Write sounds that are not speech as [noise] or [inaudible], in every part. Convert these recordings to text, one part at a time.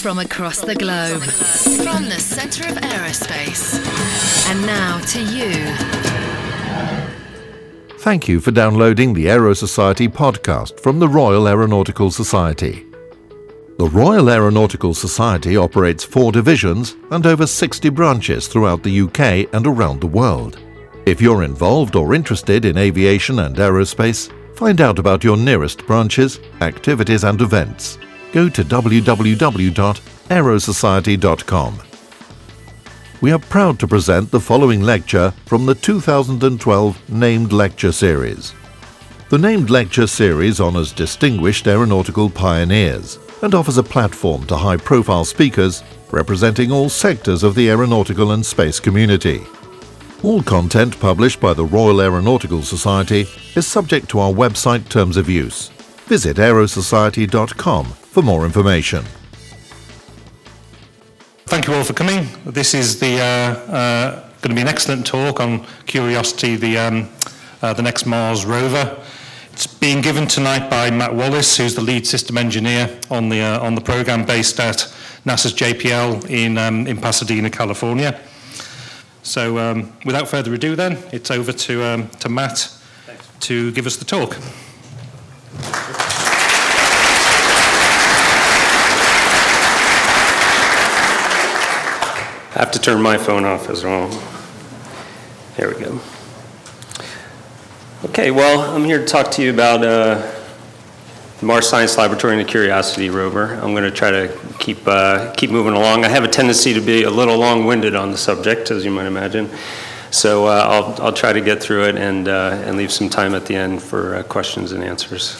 from across the globe, from the center of aerospace. And now to you. Thank you for downloading the Aero Society podcast from the Royal Aeronautical Society. The Royal Aeronautical Society operates four divisions and over 60 branches throughout the UK and around the world. If you're involved or interested in aviation and aerospace, find out about your nearest branches, activities, and events. Go to www.aerosociety.com. We are proud to present the following lecture from the 2012 Named Lecture Series. The Named Lecture Series honours distinguished aeronautical pioneers and offers a platform to high profile speakers representing all sectors of the aeronautical and space community. All content published by the Royal Aeronautical Society is subject to our website terms of use. Visit aerosociety.com for more information. Thank you all for coming. This is the uh, uh, going to be an excellent talk on Curiosity, the um, uh, the next Mars rover. It's being given tonight by Matt Wallace, who's the lead system engineer on the uh, on the program based at NASA's JPL in um, in Pasadena, California. So, um, without further ado, then it's over to um, to Matt Thanks. to give us the talk. I have to turn my phone off as well. There we go. Okay, well, I'm here to talk to you about uh, the Mars Science Laboratory and the Curiosity rover. I'm going to try to keep, uh, keep moving along. I have a tendency to be a little long winded on the subject, as you might imagine. So uh, I'll, I'll try to get through it and, uh, and leave some time at the end for uh, questions and answers.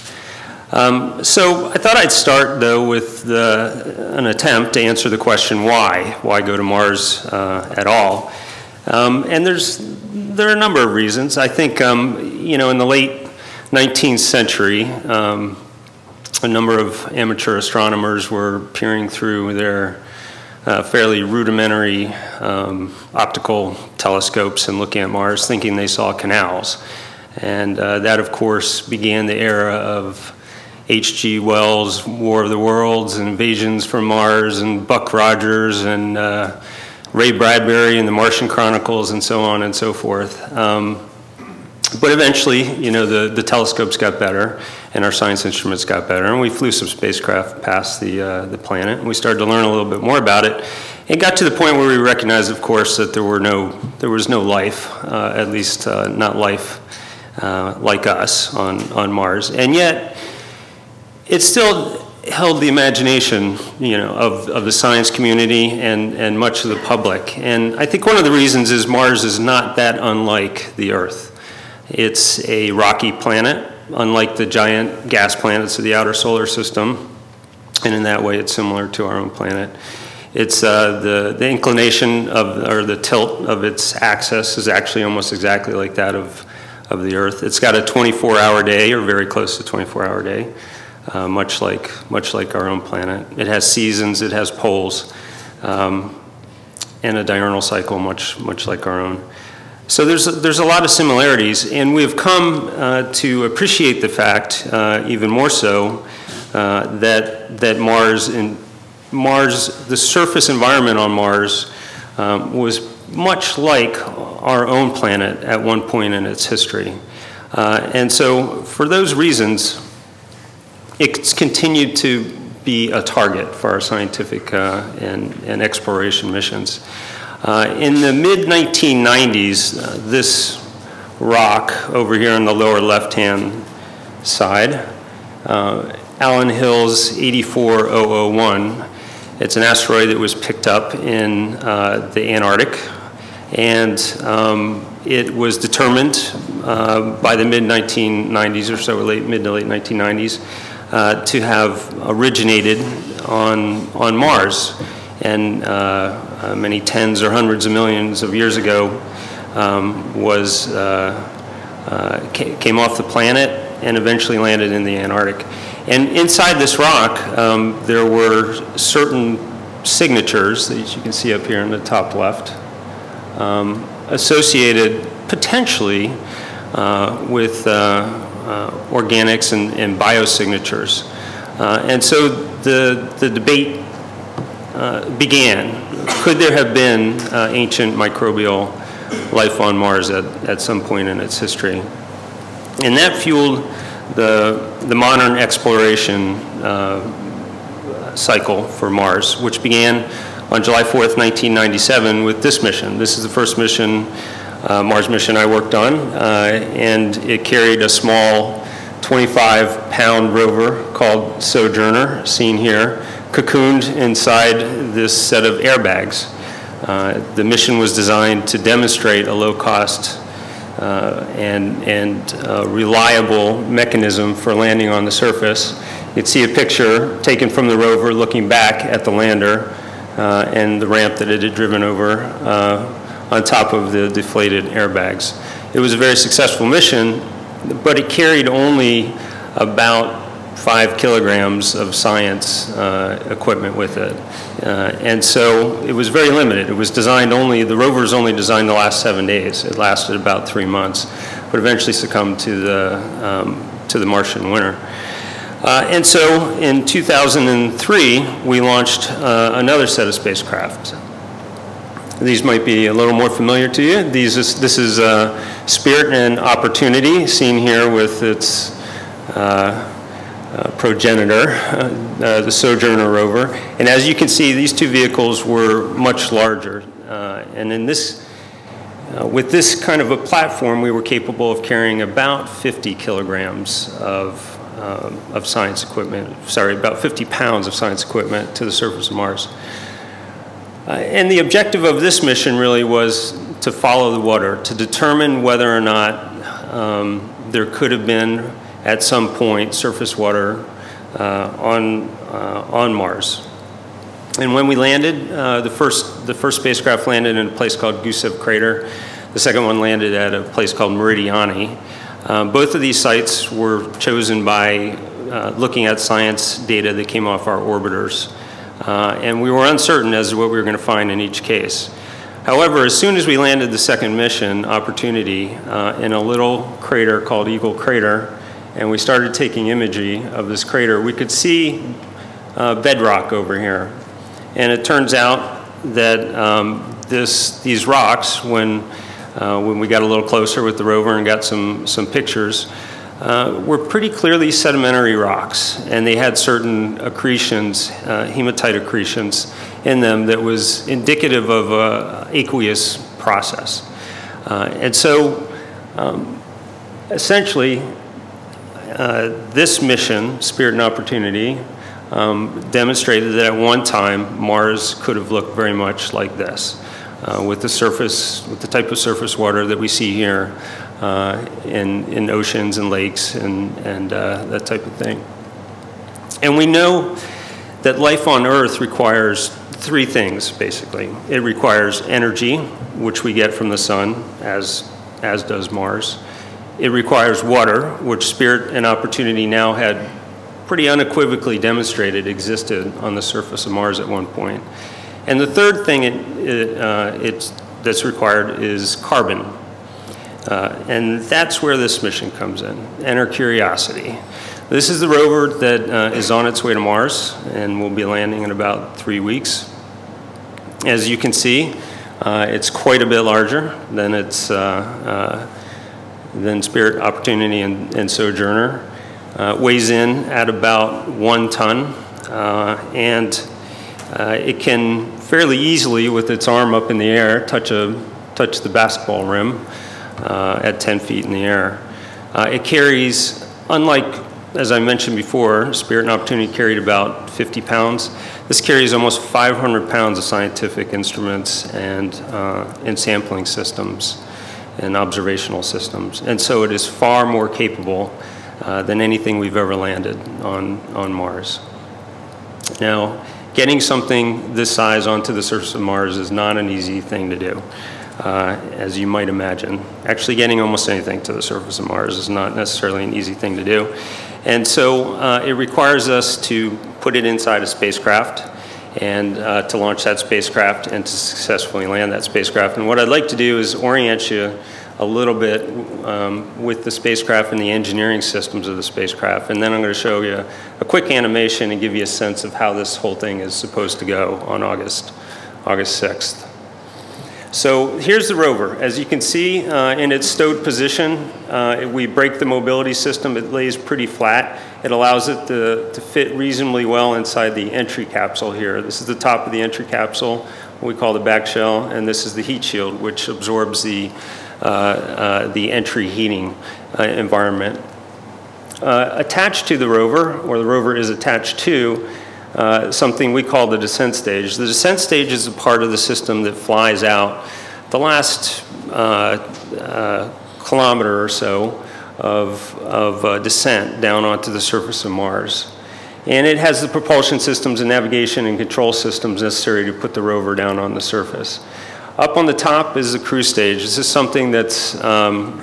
Um, so I thought I'd start though with the, an attempt to answer the question why? Why go to Mars uh, at all? Um, and there's there are a number of reasons. I think um, you know in the late 19th century, um, a number of amateur astronomers were peering through their uh, fairly rudimentary um, optical telescopes and looking at Mars, thinking they saw canals. And uh, that, of course, began the era of H.G. Wells' War of the Worlds and Invasions from Mars and Buck Rogers and uh, Ray Bradbury and the Martian Chronicles and so on and so forth. Um, but eventually, you know, the, the telescopes got better and our science instruments got better, and we flew some spacecraft past the, uh, the planet, and we started to learn a little bit more about it. It got to the point where we recognized, of course, that there, were no, there was no life, uh, at least uh, not life uh, like us on, on Mars. And yet, it still held the imagination, you know, of, of the science community and, and much of the public. And I think one of the reasons is Mars is not that unlike the Earth. It's a rocky planet, unlike the giant gas planets of the outer solar system, and in that way it's similar to our own planet. It's uh, the, the inclination of, or the tilt of its axis is actually almost exactly like that of, of the Earth. It's got a 24 hour day, or very close to 24 hour day uh, much like much like our own planet. It has seasons, it has poles, um, and a diurnal cycle, much much like our own. So there's a, there's a lot of similarities, and we've come uh, to appreciate the fact, uh, even more so, uh, that that Mars and Mars, the surface environment on Mars, um, was much like our own planet at one point in its history. Uh, and so, for those reasons, it's continued to be a target for our scientific uh, and, and exploration missions. Uh, in the mid 1990s, uh, this rock over here on the lower left hand side, uh, Allan Hills 84001, it's an asteroid that was picked up in uh, the Antarctic. And um, it was determined uh, by the mid 1990s or so, late mid to late 1990s, uh, to have originated on, on Mars. And uh, uh, many tens or hundreds of millions of years ago um, was, uh, came off the planet and eventually landed in the Antarctic. And inside this rock, um, there were certain signatures that you can see up here in the top left, um, associated potentially uh, with uh, organics and, and biosignatures. Uh, and so the, the debate uh, began, could there have been uh, ancient microbial life on Mars at, at some point in its history? And that fueled the, the modern exploration uh, cycle for Mars, which began on July 4th, 1997, with this mission. This is the first mission, uh, Mars mission I worked on, uh, and it carried a small 25 pound rover called Sojourner, seen here, cocooned inside this set of airbags. Uh, the mission was designed to demonstrate a low cost uh, and, and reliable mechanism for landing on the surface. You'd see a picture taken from the rover looking back at the lander uh, and the ramp that it had driven over uh, on top of the deflated airbags. It was a very successful mission, but it carried only about five kilograms of science uh, equipment with it. Uh, and so it was very limited. It was designed only, the rover was only designed the last seven days. It lasted about three months, but eventually succumbed to the, um, to the Martian winter. Uh, and so in 2003, we launched uh, another set of spacecraft. These might be a little more familiar to you. These is, this is uh, Spirit and Opportunity, seen here with its uh, uh, progenitor, uh, the Sojourner rover. And as you can see, these two vehicles were much larger. and in this, with this kind of a platform, we were capable of carrying about 50 kilograms of um, of science equipment, sorry, about 50 pounds of science equipment to the surface of Mars. Uh, and the objective of this mission really was to follow the water, to determine whether or not um, there could have been at some point surface water uh, on, uh, on Mars. And when we landed, uh, the, first, the first spacecraft landed in a place called Gusev Crater. The second one landed at a place called Meridiani. Uh, both of these sites were chosen by uh, looking at science data that came off our orbiters. Uh, and we were uncertain as to what we were going to find in each case. However, as soon as we landed the second mission, Opportunity, uh, in a little crater called Eagle Crater, and we started taking imagery of this crater, we could see uh, bedrock over here. And it turns out that um, this, these rocks, when uh, when we got a little closer with the rover and got some, some pictures, uh, were pretty clearly sedimentary rocks, and they had certain accretions, uh, hematite accretions in them that was indicative of an aqueous process. Uh, and so, um, essentially, uh, this mission, Spirit and Opportunity, um, demonstrated that at one time Mars could have looked very much like this uh, with the surface, with the type of surface water that we see here uh, in, in oceans and lakes and, and uh, that type of thing. And we know that life on Earth requires three things, basically. It requires energy, which we get from the sun, as, as does Mars. It requires water, which Spirit and Opportunity now had pretty unequivocally demonstrated existed on the surface of Mars at one point. And the third thing it, it, uh, that's required is carbon. Uh, and that's where this mission comes in, Enter Curiosity. This is the rover that uh, is on its way to Mars and will be landing in about three weeks. As you can see, uh, it's quite a bit larger than its uh, uh, than Spirit Opportunity and, and Sojourner. weighs in at about one ton, and it can fairly easily with its arm up in the air, touch, a, touch the basketball rim uh, at 10 feet in the air. Uh, it carries, unlike, as I mentioned before, Spirit and Opportunity carried about 50 pounds. This carries almost 500 pounds of scientific instruments and, uh, and sampling systems and observational systems. And so it is far more capable uh, than anything we've ever landed on, on Mars. Now, getting something this size onto the surface of Mars is not an easy thing to do, uh, as you might imagine. Actually, getting almost anything to the surface of Mars is not necessarily an easy thing to do. And so uh, it requires us to put it inside a spacecraft and uh, to launch that spacecraft and to successfully land that spacecraft. And what I'd like to do is orient you a little bit um, with the spacecraft and the engineering systems of the spacecraft. And then I'm going to show you a quick animation and give you a sense of how this whole thing is supposed to go on August, August 6th. So here's the rover. As you can see uh, in its stowed position, uh, we break the mobility system. It lays pretty flat. It allows it to, to fit reasonably well inside the entry capsule here. This is the top of the entry capsule, what we call the back shell, and this is the heat shield, which absorbs the, uh, uh the entry heating uh, environment. Uh, attached to the rover, or the rover is attached to, uh, something we call the descent stage. The descent stage is a part of the system that flies out the last uh, uh, kilometer or so of, of descent down onto the surface of Mars. And it has the propulsion systems and navigation and control systems necessary to put the rover down on the surface. Up on the top is the cruise stage. This is something that's um,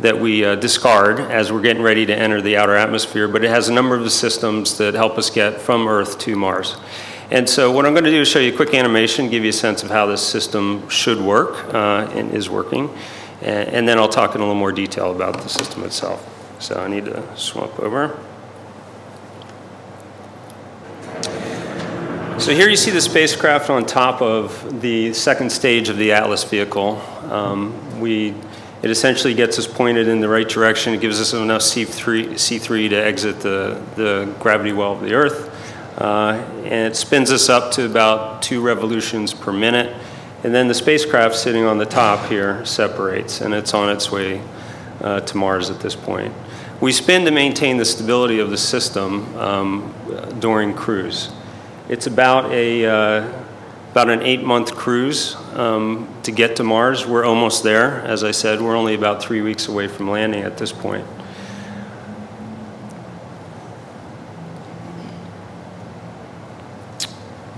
that we uh, discard as we're getting ready to enter the outer atmosphere, but it has a number of systems that help us get from Earth to Mars. And so what I'm going to do is show you a quick animation, give you a sense of how this system should work uh, and is working, and, and then I'll talk in a little more detail about the system itself. So I need to swap over. So here you see the spacecraft on top of the second stage of the Atlas vehicle. Um, we it essentially gets us pointed in the right direction. It gives us enough C3, C3 to exit the, the gravity well of the Earth. Uh, and it spins us up to about two revolutions per minute. And then the spacecraft sitting on the top here separates, and it's on its way uh, to Mars at this point. We spin to maintain the stability of the system um, during cruise. It's about a uh, about an eight month cruise um, to get to Mars. We're almost there. As I said, we're only about three weeks away from landing at this point.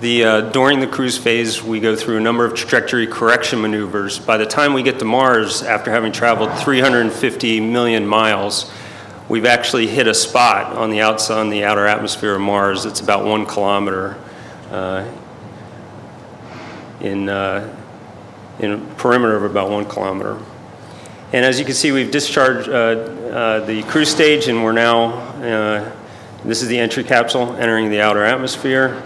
The, uh, during the cruise phase, we go through a number of trajectory correction maneuvers. By the time we get to Mars, after having traveled 350 million miles, we've actually hit a spot on the outside, on the outer atmosphere of Mars. It's about one kilometer uh, in, uh, in a perimeter of about one kilometer. And as you can see, we've discharged uh, uh, the cruise stage, and we're now, uh, this is the entry capsule entering the outer atmosphere.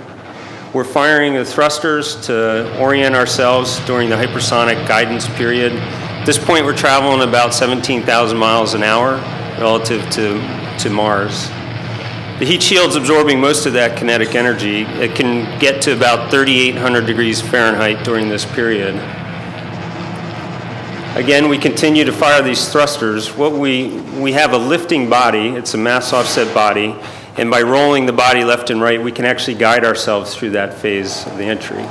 We're firing the thrusters to orient ourselves during the hypersonic guidance period. At this point, we're traveling about 17,000 miles an hour relative to, to Mars. The heat shield's absorbing most of that kinetic energy. It can get to about 3,800 degrees Fahrenheit during this period. Again, we continue to fire these thrusters. What we, we have a lifting body, it's a mass offset body, and by rolling the body left and right, we can actually guide ourselves through that phase of the entry.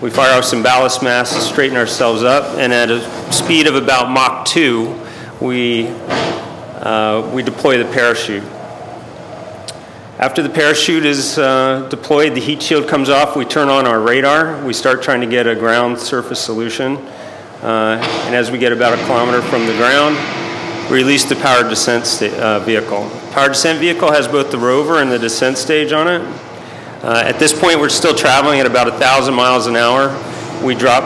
We fire off some ballast mass to straighten ourselves up, and at a speed of about Mach 2, we, uh, we deploy the parachute. After the parachute is uh, deployed, the heat shield comes off, we turn on our radar, we start trying to get a ground surface solution. Uh, and as we get about a kilometer from the ground, we release the powered descent sta- uh, vehicle. Powered descent vehicle has both the rover and the descent stage on it. Uh, at this point, we're still traveling at about 1,000 miles an hour. We drop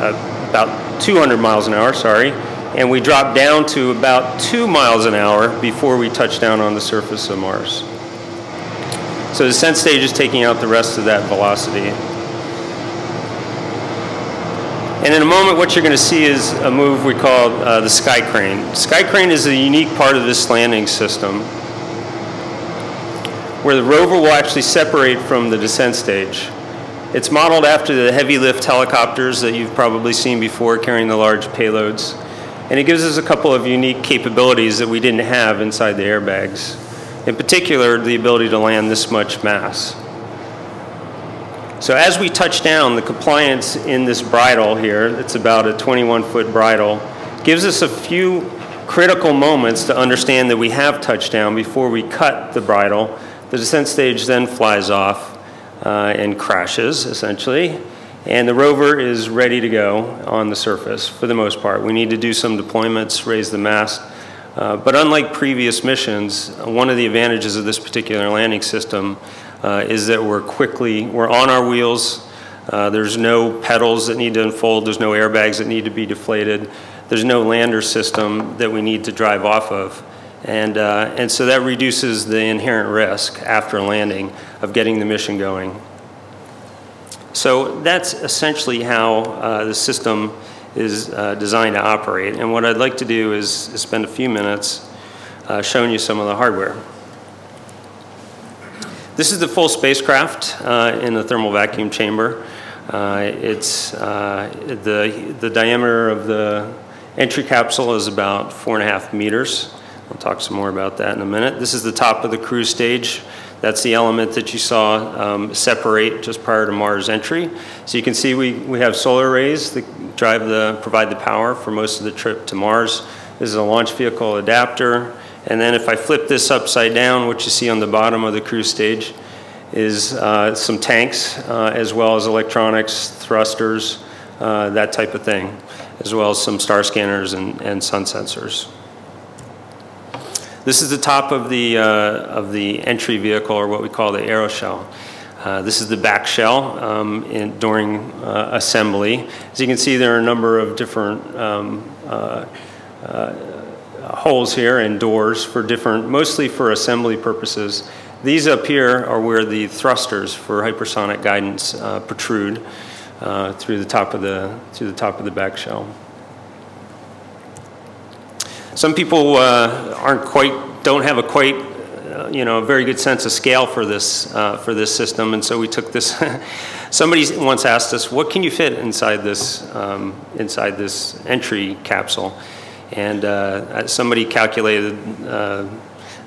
uh, about 200 miles an hour, sorry, and we drop down to about 2 miles an hour before we touch down on the surface of Mars. So the descent stage is taking out the rest of that velocity. And in a moment, what you're going to see is a move we call uh, the sky crane. Sky crane is a unique part of this landing system where the rover will actually separate from the descent stage. It's modeled after the heavy lift helicopters that you've probably seen before carrying the large payloads. And it gives us a couple of unique capabilities that we didn't have inside the airbags. In particular, the ability to land this much mass. So as we touch down, the compliance in this bridle here, it's about a 21 foot bridle, gives us a few critical moments to understand that we have touchdown before we cut the bridle. The descent stage then flies off uh, and crashes, essentially, and the rover is ready to go on the surface for the most part. We need to do some deployments, raise the mast, uh, but unlike previous missions, one of the advantages of this particular landing system uh, is that we're quickly, we're on our wheels. Uh, there's no petals that need to unfold. There's no airbags that need to be deflated. there's no lander system that we need to drive off of. And, uh, and so that reduces the inherent risk after landing of getting the mission going. So that's essentially how uh, the system is uh, designed to operate. And what I'd like to do is, is spend a few minutes uh, showing you some of the hardware. This is the full spacecraft uh, in the thermal vacuum chamber. Uh, it's uh, the, the diameter of the entry capsule is about four and a half meters. I'll talk some more about that in a minute. This is the top of the cruise stage. That's the element that you saw um, separate just prior to Mars entry. So you can see we, we have solar arrays that drive the, provide the power for most of the trip to Mars. This is a launch vehicle adapter. And then if I flip this upside down, what you see on the bottom of the cruise stage is uh, some tanks, uh, as well as electronics, thrusters, uh, that type of thing, as well as some star scanners and, and sun sensors. This is the top of the, uh, of the entry vehicle, or what we call the aeroshell. Uh, this is the back shell um, in, during uh, assembly. As you can see, there are a number of different um, uh, uh, holes here and doors for different, mostly for assembly purposes. These up here are where the thrusters for hypersonic guidance uh, protrude through the top of the through the top of the back shell. Some people uh, aren't quite, don't have a quite, uh, you know, a very good sense of scale for this, uh, for this system, and so we took this. [laughs] somebody once asked us, "What can you fit inside this, um, inside this entry capsule?" And uh, somebody calculated uh,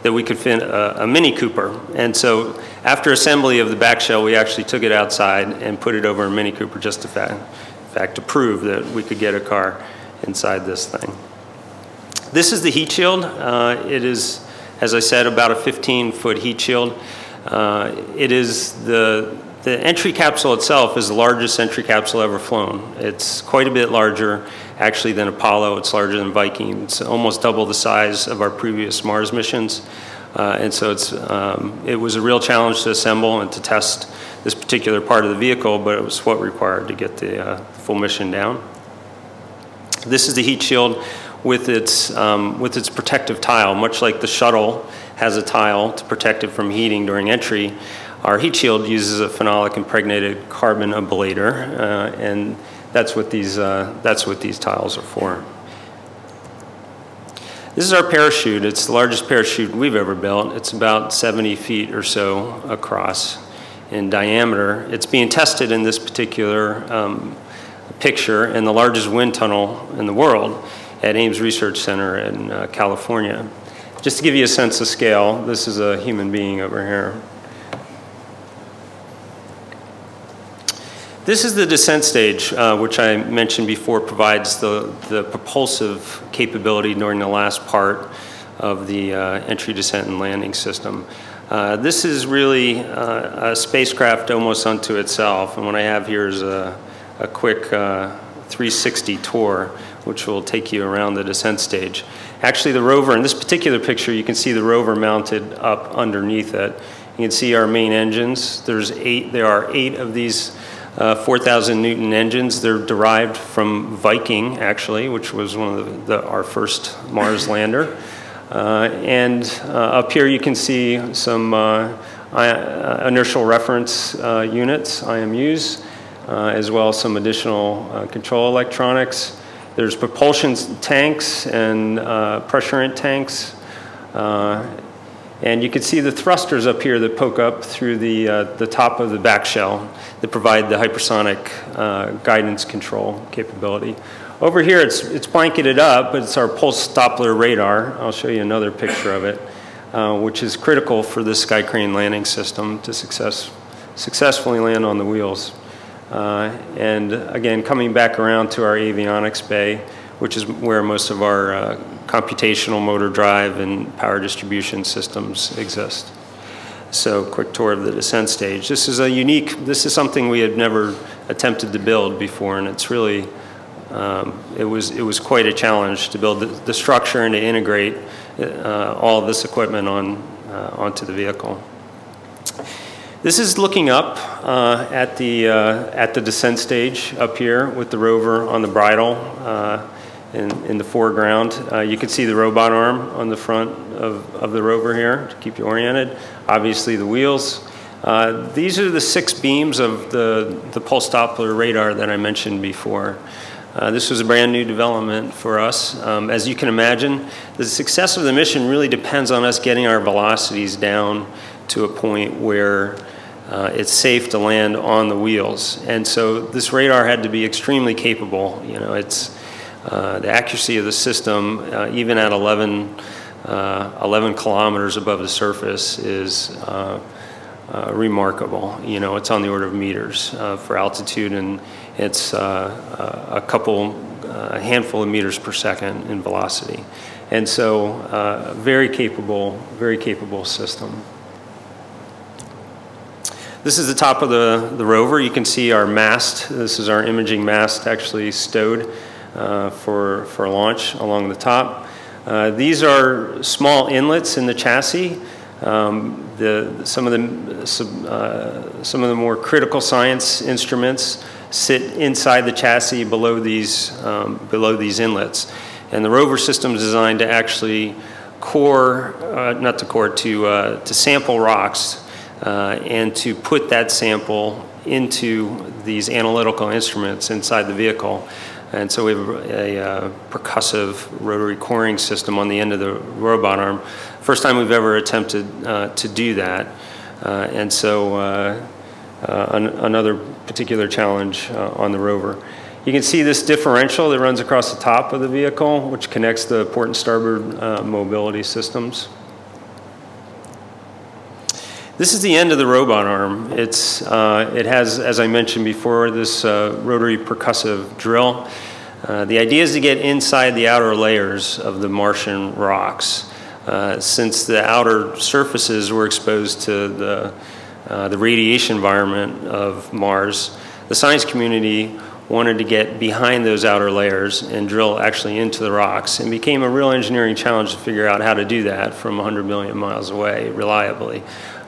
that we could fit a, a, Mini Cooper, and so after assembly of the back shell, we actually took it outside and put it over a Mini Cooper just to in fact to prove that we could get a car inside this thing. This is the heat shield. Uh, it is, as I said, about a 15 foot heat shield. Uh, it is the, the entry capsule itself is the largest entry capsule ever flown. It's quite a bit larger actually than Apollo. It's larger than Viking. It's almost double the size of our previous Mars missions. Uh, and so it's, um, it was a real challenge to assemble and to test this particular part of the vehicle, but it was what required to get the uh, full mission down. This is the heat shield with its, um, with its protective tile, much like the shuttle has a tile to protect it from heating during entry. Our heat shield uses a phenolic impregnated carbon ablator, uh, and that's what, these, uh, that's what these tiles are for. This is our parachute. It's the largest parachute we've ever built. It's about 70 feet or so across in diameter. It's being tested in this particular um, picture in the largest wind tunnel in the world at Ames Research Center in uh, California. Just to give you a sense of scale, this is a human being over here. This is the descent stage, uh, which I mentioned before provides the, the propulsive capability during the last part of the uh, entry, descent, and landing system. Uh, this is really uh, a spacecraft almost unto itself, and what I have here is a, a quick uh, 360 tour which will take you around the descent stage. Actually, the rover, in this particular picture, you can see the rover mounted up underneath it. You can see our main engines. There's eight, there are eight of these uh, 4,000 Newton engines. They're derived from Viking, actually, which was one of the, the, our first Mars [laughs] lander. Uh, and uh, up here you can see some uh, uh, inertial reference uh, units, IMUs, as well as some additional control electronics. There's propulsion tanks and uh, pressurant tanks. Uh, and you can see the thrusters up here that poke up through the, uh, the top of the back shell that provide the hypersonic uh, guidance control capability. Over here, it's, it's blanketed up, but it's our pulse Doppler radar. I'll show you another picture of it, uh, which is critical for the Skycrane landing system to success, successfully land on the wheels. Uh, and again, coming back around to our avionics bay, which is where most of our uh, computational motor drive and power distribution systems exist. So quick tour of the descent stage. This is a unique, this is something we had never attempted to build before, and it's really, um, it, was, it was quite a challenge to build the, the structure and to integrate uh, all this equipment on, uh, onto the vehicle. This is looking up uh, at, the, uh, at the descent stage up here with the rover on the bridle. Uh, in, in the foreground. Uh, you can see the robot arm on the front of, of the rover here to keep you oriented. Obviously the wheels. Uh, these are the six beams of the, the pulse Doppler radar that I mentioned before. Uh, this was a brand new development for us. Um, as you can imagine, the success of the mission really depends on us getting our velocities down to a point where uh, it's safe to land on the wheels. And so this radar had to be extremely capable. You know, it's uh, the accuracy of the system, uh, even at 11, uh, 11 kilometers above the surface, is uh, uh, remarkable. You know, it's on the order of meters for altitude, and it's a couple, a handful of meters per second in velocity. And so, very capable, very capable system. This is the top of the, the rover. You can see our mast. This is our imaging mast actually stowed uh, for, for launch along the top. Uh, these are small inlets in the chassis. Um, the, some, of the, some, uh, some of the more critical science instruments sit inside the chassis below these, um, below these inlets. And the rover system is designed to actually core, uh, not to core, to, uh, to sample rocks and to put that sample into these analytical instruments inside the vehicle. And so we have a, a uh, percussive rotary coring system on the end of the robot arm. First time we've ever attempted uh, to do that. Uh, and so uh, uh, an, another particular challenge on the rover. You can see this differential that runs across the top of the vehicle, which connects the port and starboard mobility systems. This is the end of the robot arm. It's, uh, it has, as I mentioned before, this uh, rotary percussive drill. Uh, the idea is to get inside the outer layers of the Martian rocks. Uh, since the outer surfaces were exposed to the, uh, the radiation environment of Mars, the science community wanted to get behind those outer layers and drill actually into the rocks and became a real engineering challenge to figure out how to do that from 100 million miles away reliably.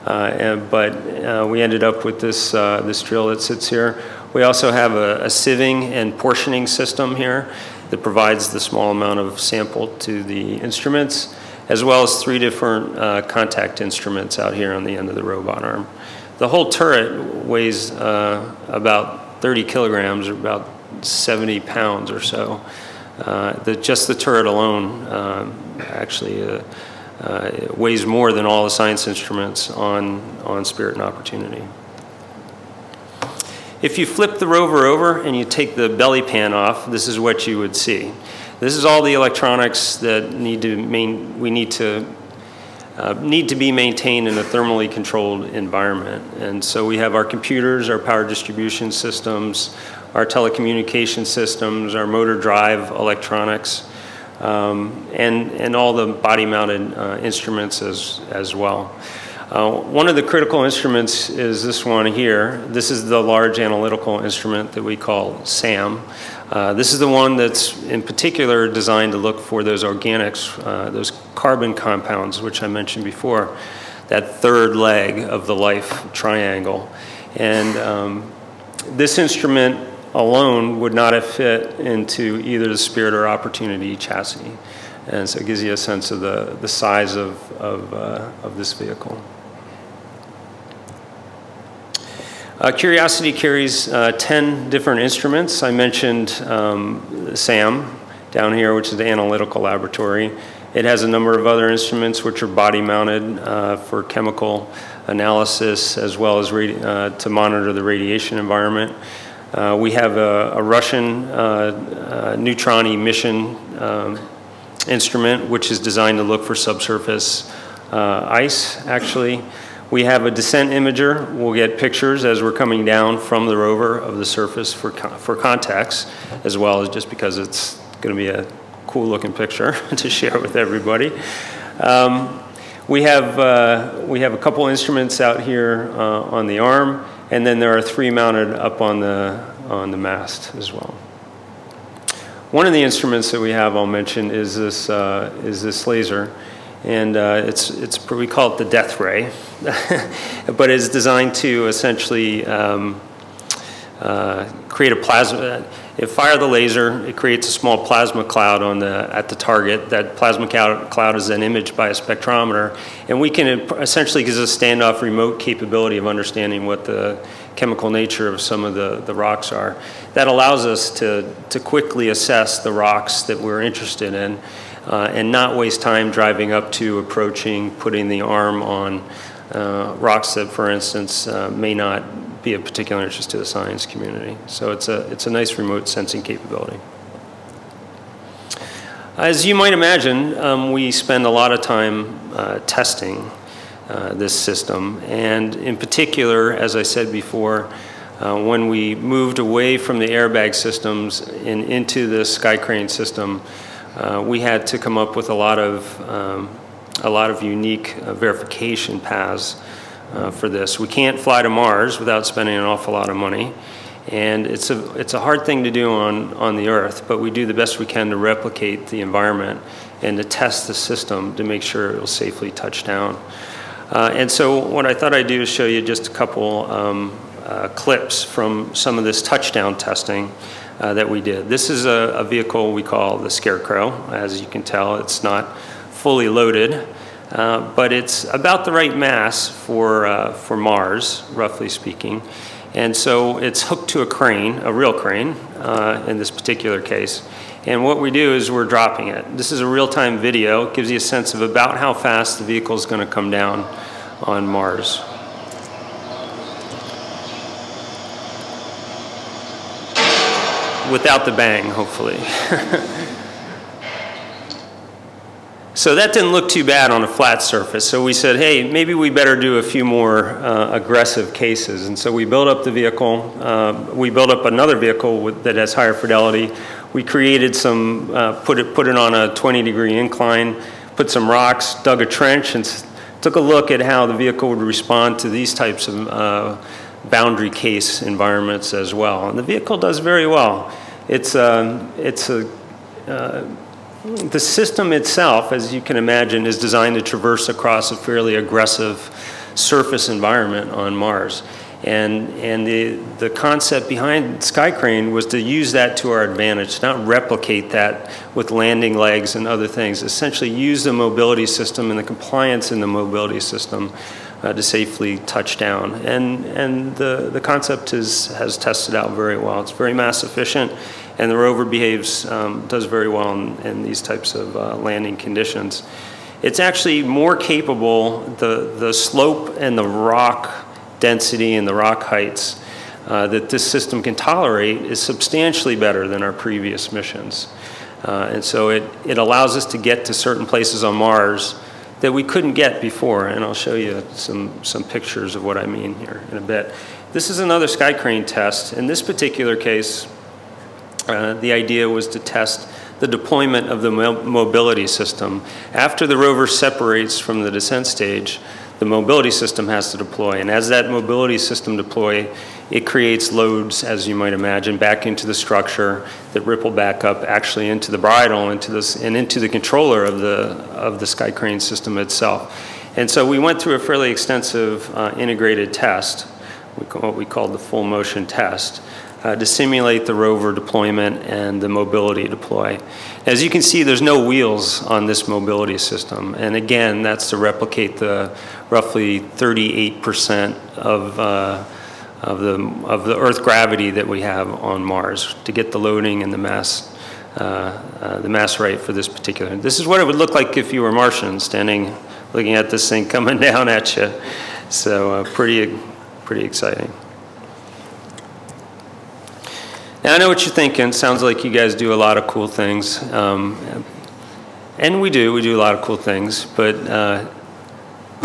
Uh, and, but uh, we ended up with this, uh, this drill that sits here. We also have a, a sieving and portioning system here that provides the small amount of sample to the instruments, as well as three different uh, contact instruments out here on the end of the robot arm. The whole turret weighs uh, about 30 kilograms, or about 70 pounds or so. Uh, the, just the turret alone um, actually uh, weighs more than all the science instruments on, on Spirit and Opportunity. If you flip the rover over and you take the belly pan off, this is what you would see. This is all the electronics that need to main, we need to uh, need to be maintained in a thermally controlled environment. And so we have our computers, our power distribution systems, our telecommunication systems, our motor drive electronics um, and, and all the body-mounted uh, instruments as, as well. Uh, one of the critical instruments is this one here. This is the large analytical instrument that we call SAM. Uh, this is the one that's in particular designed to look for those organics, uh, those carbon compounds, which I mentioned before, that third leg of the life triangle. And um, this instrument alone would not have fit into either the Spirit or Opportunity chassis. And so it gives you a sense of the, the size of, of, uh, of this vehicle. Uh, Curiosity carries uh, 10 different instruments. I mentioned um, SAM down here, which is the analytical laboratory. It has a number of other instruments which are body mounted uh, for chemical analysis as well as uh, to monitor the radiation environment. Uh, we have a, a Russian uh, uh, neutron emission um, instrument, which is designed to look for subsurface uh, ice, actually. We have a descent imager. We'll get pictures as we're coming down from the rover of the surface for, for context, as well as just because it's going to be a cool looking picture [laughs] to share with everybody. Um, we have, uh, we have a couple instruments out here uh, on the arm. And then there are three mounted up on the, on the mast as well. One of the instruments that we have, I'll mention, is this, uh, is this laser. And uh, it's, it's, we call it the death ray, [laughs] but it's designed to essentially um, uh, create a plasma. It fire the laser. It creates a small plasma cloud on the at the target. That plasma cloud is then imaged by a spectrometer, and we can essentially gives us a standoff remote capability of understanding what the chemical nature of some of the, the rocks are. That allows us to to quickly assess the rocks that we're interested in, uh, and not waste time driving up to, approaching, putting the arm on uh, rocks that, for instance, uh, may not be of particular interest to the science community. So it's a, it's a nice remote sensing capability. As you might imagine, um, we spend a lot of time uh, testing uh, this system. And in particular, as I said before, uh, when we moved away from the airbag systems and into the sky crane system, uh, we had to come up with a lot of, um, a lot of unique uh, verification paths uh, for this. We can't fly to Mars without spending an awful lot of money. And it's a, it's a hard thing to do on, on the Earth, but we do the best we can to replicate the environment and to test the system to make sure it will safely touch down. Uh, and so, what I thought I'd do is show you just a couple um, uh, clips from some of this touchdown testing uh, that we did. This is a, a, vehicle we call the Scarecrow. As you can tell, it's not fully loaded. Uh, but it's about the right mass for, uh, for Mars, roughly speaking. And so it's hooked to a crane, a real crane uh, in this particular case. And what we do is we're dropping it. This is a real time video, it gives you a sense of about how fast the vehicle is going to come down on Mars. Without the bang, hopefully. [laughs] So that didn't look too bad on a flat surface. So we said, hey, maybe we better do a few more uh, aggressive cases. And so we built up the vehicle. Uh, we built up another vehicle with, that has higher fidelity. We created some, uh, put, it, put it on a 20 degree incline, put some rocks, dug a trench, and took a look at how the vehicle would respond to these types of uh, boundary case environments as well. And the vehicle does very well. It's, um, it's a uh, the system itself, as you can imagine, is designed to traverse across a fairly aggressive surface environment on Mars. And, and the, the concept behind Skycrane was to use that to our advantage, not replicate that with landing legs and other things. Essentially, use the mobility system and the compliance in the mobility system uh, to safely touch down. And, and the, the concept is, has tested out very well. It's very mass efficient and the rover behaves, um, does very well in, in these types of uh, landing conditions. It's actually more capable, the, the slope and the rock density and the rock heights uh, that this system can tolerate is substantially better than our previous missions. Uh, and so it, it allows us to get to certain places on Mars that we couldn't get before. And I'll show you some, some pictures of what I mean here in a bit. This is another sky crane test. In this particular case, uh, the idea was to test the deployment of the mobility system. After the rover separates from the descent stage, the mobility system has to deploy. And as that mobility system deploy, it creates loads, as you might imagine, back into the structure that ripple back up actually into the bridle into this, and into the controller of the, of the Skycrane system itself. And so we went through a fairly extensive uh, integrated test, what we called the full motion test uh, to simulate the rover deployment and the mobility deploy. As you can see, there's no wheels on this mobility system. And again, that's to replicate the roughly 38% of, uh, of, the, of the Earth gravity that we have on Mars to get the loading and the mass, uh, uh the mass rate for this particular. This is what it would look like if you were Martian standing looking at this thing coming [laughs] down at you. So uh, pretty, pretty exciting. Now, I know what you're thinking. Sounds like you guys do a lot of cool things. Um, and we do, we do a lot of cool things. But uh,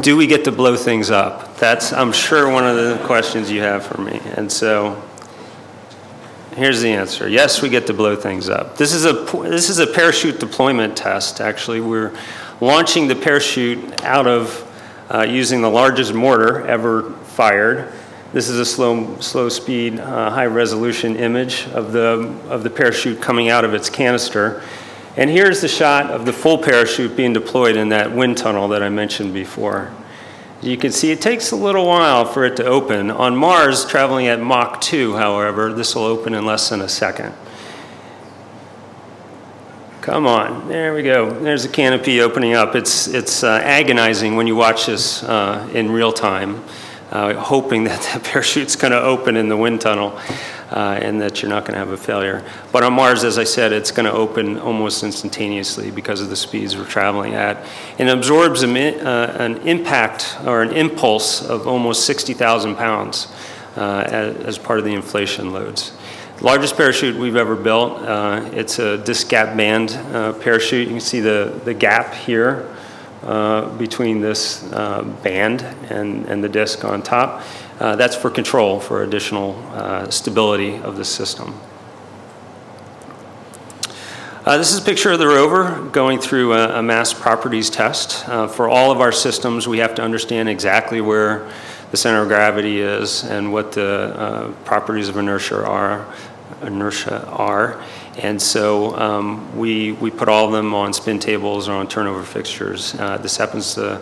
do we get to blow things up? That's, I'm sure, one of the questions you have for me. And so here's the answer yes, we get to blow things up. This is a, this is a parachute deployment test, actually. We're launching the parachute out of uh, using the largest mortar ever fired. This is a slow, slow speed, uh, high resolution image of the, of the parachute coming out of its canister. And here's the shot of the full parachute being deployed in that wind tunnel that I mentioned before. You can see it takes a little while for it to open. On Mars, traveling at Mach 2, however, this will open in less than a second. Come on, there we go. There's the canopy opening up. It's, it's uh, agonizing when you watch this uh, in real time, uh, hoping that the parachute's going to open in the wind tunnel uh, and that you're not going to have a failure. But on Mars, as I said, it's going to open almost instantaneously because of the speeds we're traveling at. And absorbs a, uh, an impact or an impulse of almost 60,000 pounds uh, as, as part of the inflation loads. Largest parachute we've ever built. Uh, it's a disc gap band uh, parachute. You can see the, the gap here uh, between this uh, band and, and the disc on top. Uh, that's for control, for additional uh, stability of the system. this is a picture of the rover going through a, a mass properties test. for all of our systems, we have to understand exactly where the center of gravity is and what the uh, properties of inertia are inertia are. And so um, we, we put all of them on spin tables or on turnover fixtures. Uh, this happens to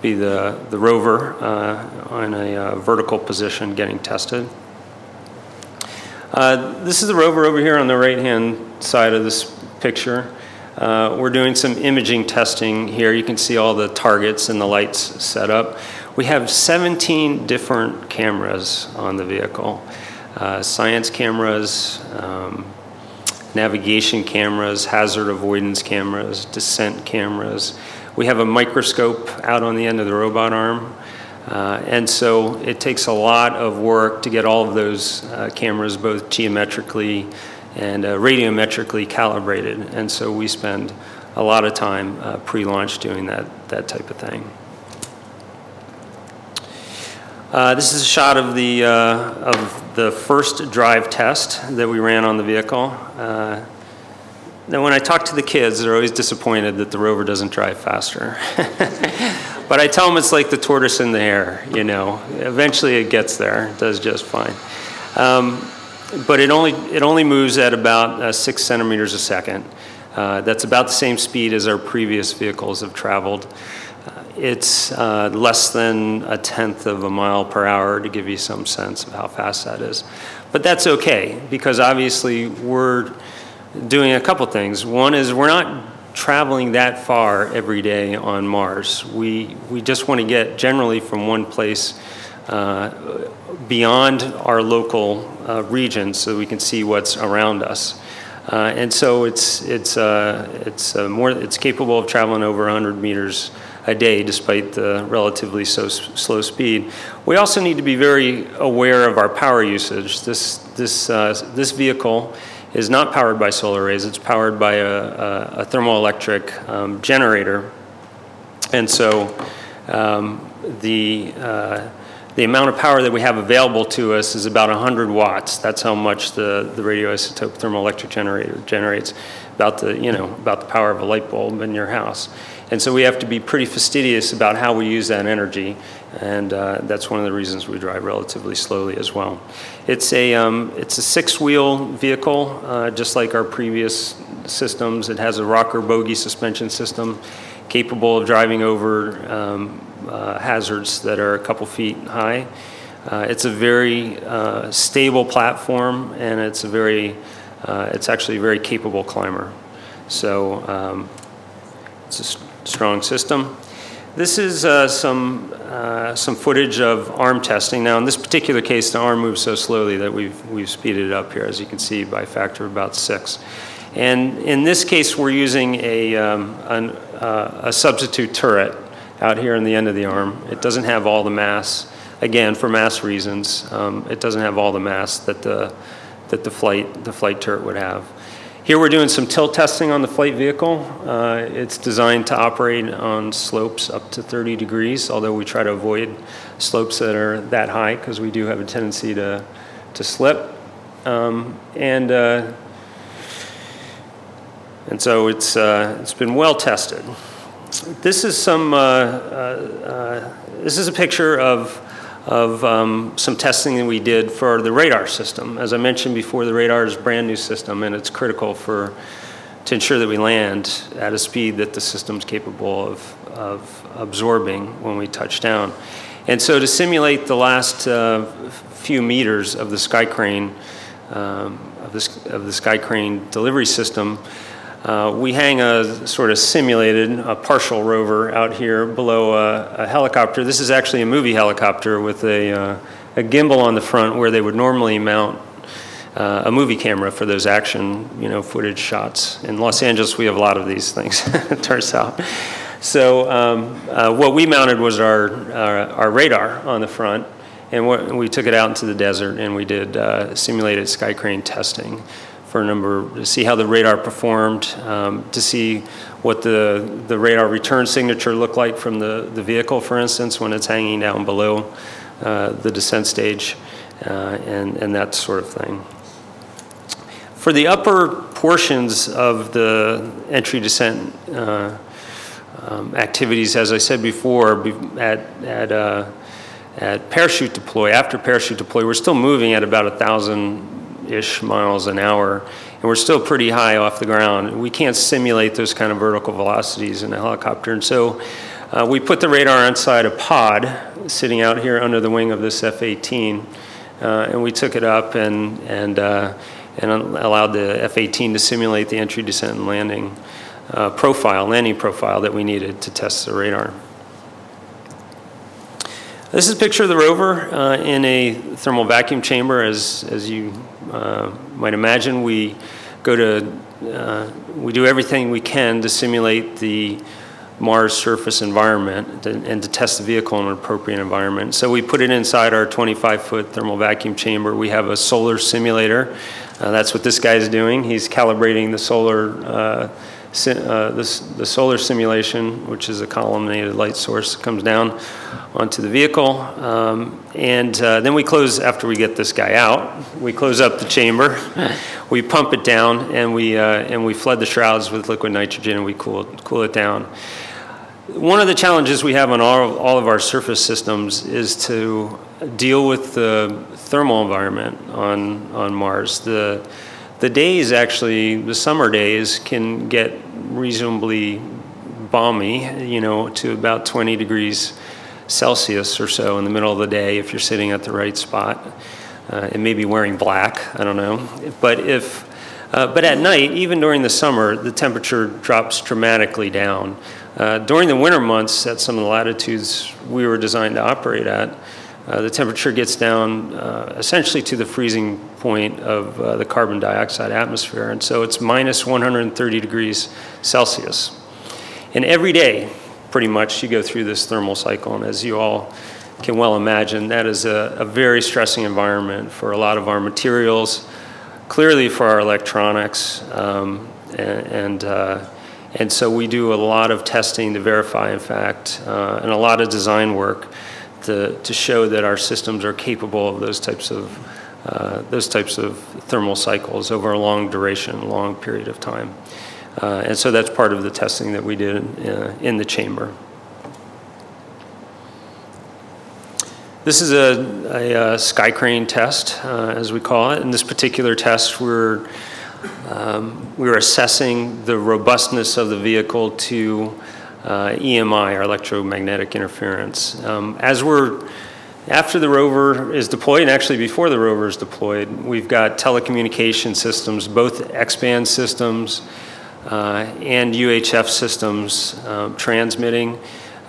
be the, the rover uh, on a uh, vertical position getting tested. Uh, this is the rover over here on the right hand side of this picture. Uh, we're doing some imaging testing here. You can see all the targets and the lights set up. We have 17 different cameras on the vehicle uh, science cameras, um, navigation cameras, hazard avoidance cameras, descent cameras. We have a microscope out on the end of the robot arm. Uh, and so it takes a lot of work to get all of those uh, cameras both geometrically and uh, radiometrically calibrated. And so we spend a lot of time uh, pre-launch doing that, that type of thing. Uh, this is a shot of the, uh, of the first drive test that we ran on the vehicle. Uh, now, when I talk to the kids, they're always disappointed that the rover doesn't drive faster. [laughs] but I tell them it's like the tortoise and the hare, you know. Eventually it gets there, it does just fine. Um, but it only, it only moves at about uh, six centimeters a second. Uh, that's about the same speed as our previous vehicles have traveled. It's uh, less than a tenth of a mile per hour to give you some sense of how fast that is. But that's okay because obviously we're doing a couple things. One is we're not traveling that far every day on Mars. We, we just want to get generally from one place uh, beyond our local uh, region so we can see what's around us. Uh, and so it's, it's, uh, it's, uh, more, it's capable of traveling over 100 meters a day despite the relatively so slow speed. We also need to be very aware of our power usage. This, this, uh, this vehicle is not powered by solar arrays, it's powered by a, a, a thermoelectric um, generator. And so um, the, uh, the amount of power that we have available to us is about 100 watts. That's how much the, the radioisotope thermoelectric generator generates, about the, you know, about the power of a light bulb in your house. And so we have to be pretty fastidious about how we use that energy, and uh, that's one of the reasons we drive relatively slowly as well. It's a, um, it's a six-wheel vehicle, uh, just like our previous systems. It has a rocker bogie suspension system capable of driving over um, uh, hazards that are a couple feet high. Uh, it's a very uh, stable platform, and it's a very, uh, it's actually a very capable climber. So um, it's a strong system. This is uh, some, uh, some footage of arm testing. Now, in this particular case, the arm moves so slowly that we've, we've speeded it up here, as you can see, by a factor of about six. And in this case, we're using a, um, an, uh, a substitute turret out here in the end of the arm. It doesn't have all the mass. Again, for mass reasons, um, it doesn't have all the mass that the, that the, flight, the flight turret would have. Here we're doing some tilt testing on the flight vehicle. Uh, it's designed to operate on slopes up to 30 degrees, although we try to avoid slopes that are that high because we do have a tendency to, to slip. Um, and, uh, and so it's, uh, it's been well tested. This is some, uh, uh, uh, this is a picture of of um, some testing that we did for the radar system. As I mentioned before, the radar is a brand new system and it's critical for to ensure that we land at a speed that the system's capable of, of absorbing when we touch down. And so to simulate the last uh, few meters of the sky crane, um, of, this, of the sky crane delivery system, uh, we hang a sort of simulated, a partial rover out here below a, a helicopter. This is actually a movie helicopter with a, uh, a gimbal on the front where they would normally mount uh, a movie camera for those action, you know, footage shots. In Los Angeles, we have a lot of these things, [laughs] it turns out. So um, uh, what we mounted was our, our, our, radar on the front, and what, we took it out into the desert and we did uh, simulated sky crane testing for a number to see how the radar performed, um, to see what the, the radar return signature looked like from the, the vehicle, for instance, when it's hanging down below uh, the descent stage, uh, and, and that sort of thing. For the upper portions of the entry descent uh, um, activities, as I said before, at, at, uh, at parachute deploy, after parachute deploy, we're still moving at about a thousand ish miles an hour, and we're still pretty high off the ground. We can't simulate those kind of vertical velocities in a helicopter, and so uh, we put the radar inside a pod sitting out here under the wing of this F 18, uh, and we took it up and, and, uh, and allowed the F 18 to simulate the entry, descent, and landing uh, profile, landing profile that we needed to test the radar. This is a picture of the rover uh, in a thermal vacuum chamber. As, as you uh, might imagine, we go to, uh, we do everything we can to simulate the Mars surface environment to, and to test the vehicle in an appropriate environment. So we put it inside our 25 foot thermal vacuum chamber. We have a solar simulator. Uh, that's what this guy is doing. He's calibrating the solar uh, uh, this, the solar simulation, which is a collimated light source, comes down onto the vehicle. Um, and uh, then we close, after we get this guy out, we close up the chamber, [laughs] we pump it down, and we, uh, and we flood the shrouds with liquid nitrogen and we cool, cool it down. One of the challenges we have on all, all of our surface systems is to deal with the thermal environment on, on Mars. The, the days actually, the summer days, can get reasonably balmy, you know, to about 20 degrees Celsius or so in the middle of the day if you're sitting at the right spot. Uh, and maybe wearing black, I don't know. But if, uh, but at night, even during the summer, the temperature drops dramatically down. Uh, during the winter months, at some of the latitudes we were designed to operate at, uh, the temperature gets down uh, essentially to the freezing point of uh, the carbon dioxide atmosphere. And so it's minus 130 degrees Celsius. And every day, pretty much, you go through this thermal cycle. And as you all can well imagine, that is a, a very stressing environment for a lot of our materials, clearly for our electronics. Um, and, and, uh, and, so we do a lot of testing to verify, in fact, uh, and a lot of design work to, to show that our systems are capable of those types of uh, those types of thermal cycles over a long duration, long period of time. Uh, and so that's part of the testing that we did in, uh, in the chamber. This is a, a, a sky crane test, uh, as we call it. In this particular test, we're, um, we're assessing the robustness of the vehicle to uh, EMI, our electromagnetic interference. Um, as we're after the rover is deployed, and actually before the rover is deployed, we've got telecommunication systems, both X-band systems uh, and UHF systems uh, transmitting.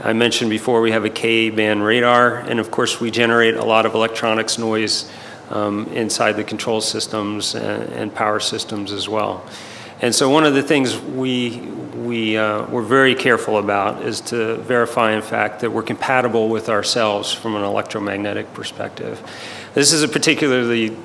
I mentioned before we have a Ka-band radar, and of course we generate a lot of electronics noise um, inside the control systems and, and power systems as well. And so one of the things we, we, uh, we're very careful about is to verify, in fact, that we're compatible with ourselves from an electromagnetic perspective. This is a particularly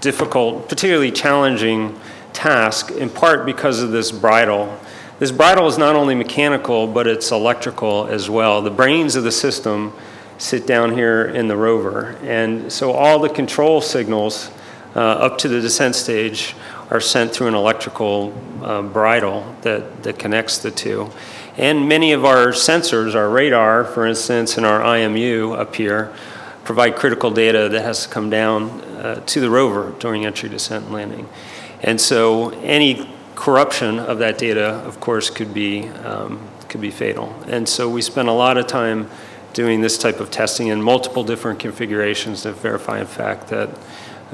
difficult, particularly challenging task, in part because of this bridle. This bridle is not only mechanical, but it's electrical as well. The brains of the system sit down here in the rover. And so all the control signals uh, up to the descent stage are sent through an electrical uh, bridle that, that connects the two. And many of our sensors, our radar, for instance, and our IMU up here, provide critical data that has to come down uh, to the rover during entry, descent, and landing. And so any corruption of that data, of course, could be, um, could be fatal. And so we spent a lot of time doing this type of testing in multiple different configurations to verify, in fact, that,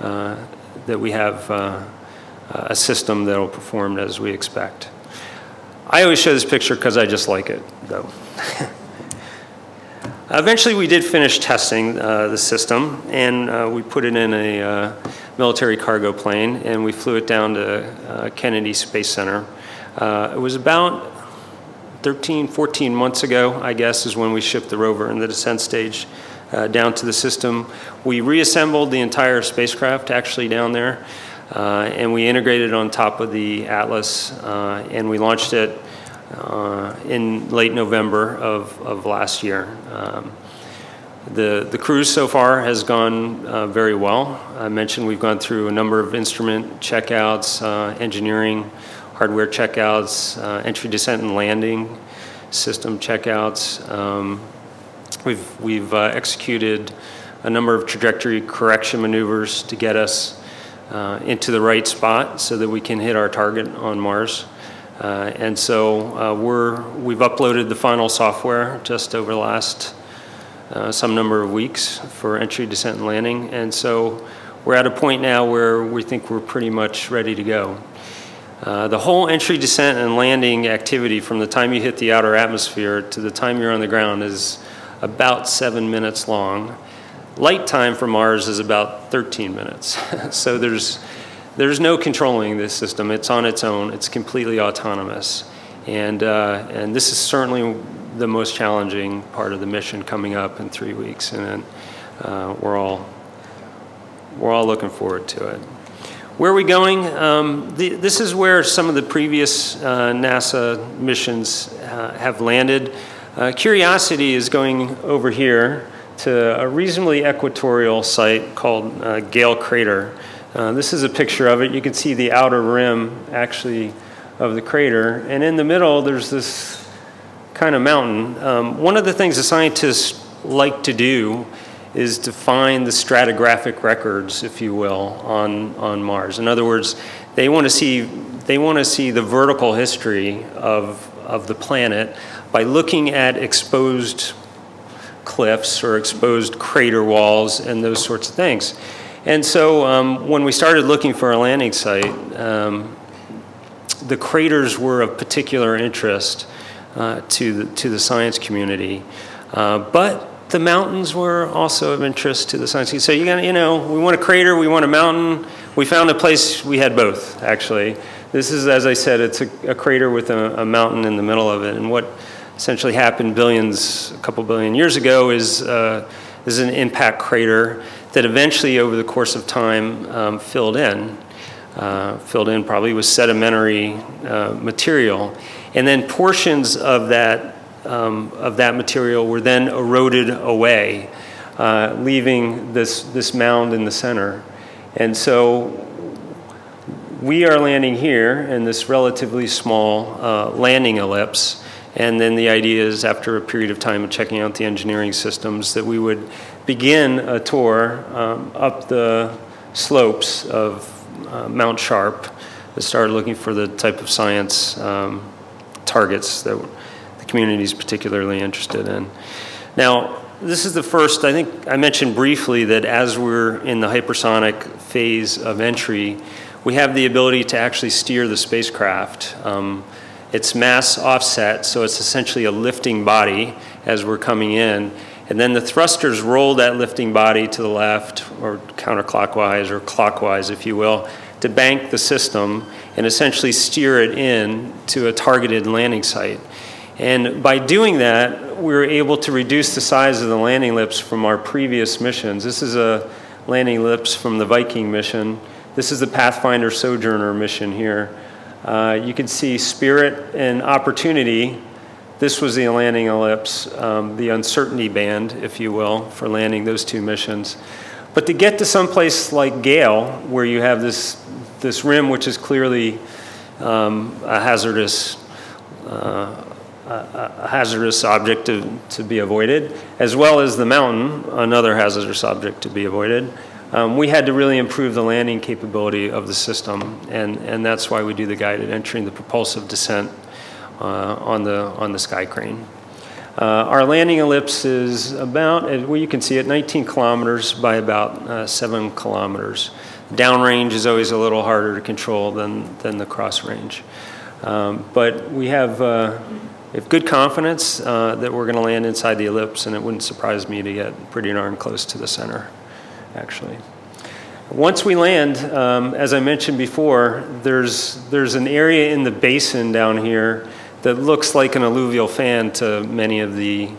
uh, that we have uh, a system that will perform as we expect. I always show this picture because I just like it, though. [laughs] Eventually, we did finish testing uh, the system, and uh, we put it in a uh, military cargo plane, and we flew it down to uh, Kennedy Space Center. Uh, it was about 13, 14 months ago, I guess, is when we shipped the rover in the descent stage uh, down to the system. We reassembled the entire spacecraft actually down there, uh, and we integrated on top of the Atlas, uh, and we launched it uh, in late November of, of last year. Um, the, the cruise so far has gone uh, very well. I mentioned we've gone through a number of instrument checkouts, uh, engineering, hardware checkouts, uh, entry, descent, and landing system checkouts. Um, we've we've uh, executed a number of trajectory correction maneuvers to get us uh, into the right spot so that we can hit our target on Mars. Uh, and so uh, we're we've uploaded the final software just over the last uh, some number of weeks for entry, descent, and landing. And so we're at a point now where we think we're pretty much ready to go. Uh, the whole entry, descent, and landing activity from the time you hit the outer atmosphere to the time you're on the ground is about seven minutes long. Light time for Mars is about 13 minutes. [laughs] so there's, there's no controlling this system. It's on its own, it's completely autonomous. And, uh, and this is certainly the most challenging part of the mission coming up in three weeks. And uh, we're, all, we're all looking forward to it. Where are we going? Um, the, this is where some of the previous uh, NASA missions uh, have landed. Uh, Curiosity is going over here to a reasonably equatorial site called uh, Gale Crater. Uh, this is a picture of it. You can see the outer rim, actually, of the crater. And in the middle, there's this kind of mountain. Um, one of the things the scientists like to do is to find the stratigraphic records, if you will, on, on Mars. In other words, they want to see, they want to see the vertical history of, of the planet by looking at exposed cliffs or exposed crater walls and those sorts of things. And so um, when we started looking for a landing site, um, the craters were of particular interest uh, to, the, to the science community. Uh, but the mountains were also of interest to the science. community. So you got, you know, we want a crater, we want a mountain. We found a place we had both, actually. This is, as I said, it's a, a crater with a, a, mountain in the middle of it. And what essentially happened billions, a couple billion years ago, is uh, is an impact crater that eventually, over the course of time, um, filled in. Uh, filled in probably with sedimentary uh, material, and then portions of that um, of that material were then eroded away, uh, leaving this, this mound in the center. And so we are landing here in this relatively small uh, landing ellipse. And then the idea is, after a period of time of checking out the engineering systems, that we would begin a tour um, up the slopes of uh, Mount Sharp to start looking for the type of science um, targets that the community is particularly interested in. Now, this is the first, I think I mentioned briefly that as we're in the hypersonic phase of entry, we have the ability to actually steer the spacecraft. Um, it's mass offset, so it's essentially a lifting body as we're coming in. And then the thrusters roll that lifting body to the left, or counterclockwise, or clockwise, if you will, to bank the system and essentially steer it in to a targeted landing site. And by doing that, we were able to reduce the size of the landing ellipse from our previous missions. This is a landing ellipse from the Viking mission. This is the Pathfinder Sojourner mission here. Uh, you can see Spirit and Opportunity. This was the landing ellipse, um, the uncertainty band, if you will, for landing those two missions. But to get to some place like Gale, where you have this, this rim, which is clearly um, a hazardous uh, a hazardous object to, to be avoided, as well as the mountain, another hazardous object to be avoided. Um, we had to really improve the landing capability of the system, and, and that's why we do the guided entry and the propulsive descent uh, on the on the sky crane. Uh, our landing ellipse is about, well, you can see it, 19 kilometers by about uh, 7 kilometers. Downrange is always a little harder to control than, than the cross range. Um, but we have, uh, we have good confidence uh, that we're going to land inside the ellipse, and it wouldn't surprise me to get pretty darn close to the center, actually. Once we land, um, as I mentioned before, there's, there's an area in the basin down here that looks like an alluvial fan to many of the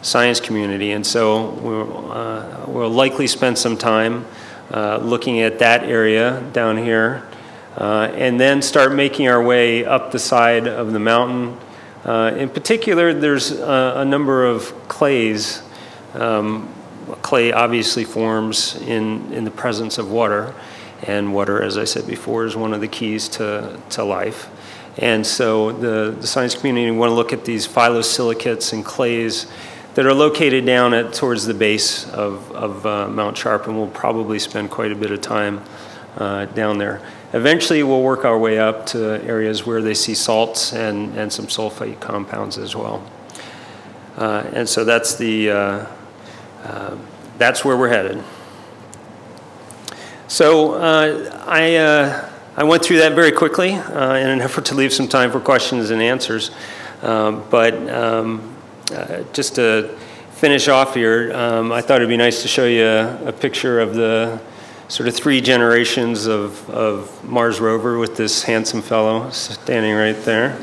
science community. And so we'll, uh, we'll likely spend some time uh, looking at that area down here uh, and then start making our way up the side of the mountain. Uh, in particular, there's a, a number of clays. Um, clay obviously forms in, in the presence of water, and water, as I said before, is one of the keys to, to life. And so the, the science community want to look at these phyllosilicates and clays that are located down at towards the base of, of uh, Mount Sharp, and we'll probably spend quite a bit of time uh, down there. Eventually, we'll work our way up to areas where they see salts and, and some sulfate compounds as well. Uh, and so that's the uh, uh, that's where we're headed. So uh, I I went through that very quickly uh, in an [laughs] effort to leave some time for questions and answers. Um, but um, uh, just to finish off here, um, I thought it'd be nice to show you a, a, picture of the sort of three generations of, of Mars rover with this handsome fellow standing right there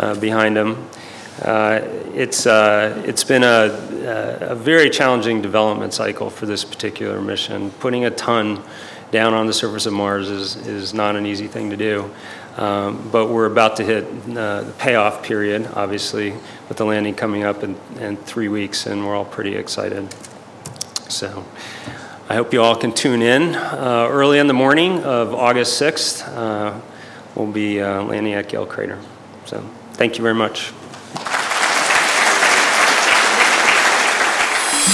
uh, behind him. Uh, it's, uh, it's been a, a very challenging development cycle for this particular mission, putting a ton down on the surface of Mars is, is not an easy thing to do. Um, but we're about to hit uh, the payoff period, obviously, with the landing coming up in, in three weeks, and we're all pretty excited. So I hope you all can tune in uh, early in the morning of August 6th. Uh, we'll be uh, landing at Gale Crater. So thank you very much.